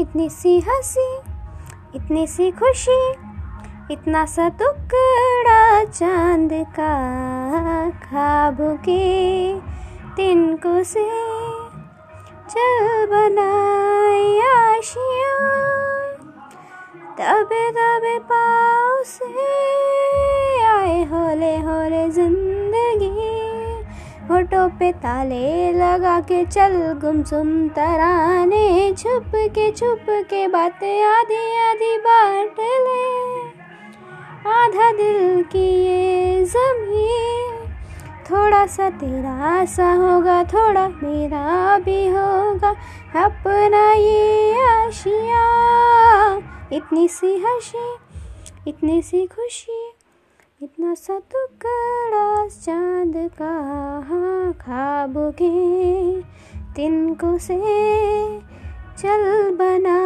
इतनी सी हँसी, इतनी सी खुशी, इतना सा टुकड़ा चाँद का खाब के तिनको से चल बनाए आशिया। दबे दबे पाँव होठों पे ताले लगा के चल गुमसुम तराने छुप के छुप के बातें आधी आधी बांट ले। आधा दिल की ये ज़मीन, थोड़ा सा तेरा सा होगा, थोड़ा मेरा भी होगा, अपना ये आशिया। इतनी सी हँसी, इतनी सी खुशी, इतना सा टुकड़ा पास चाँद का खाब के तिनको से चल बना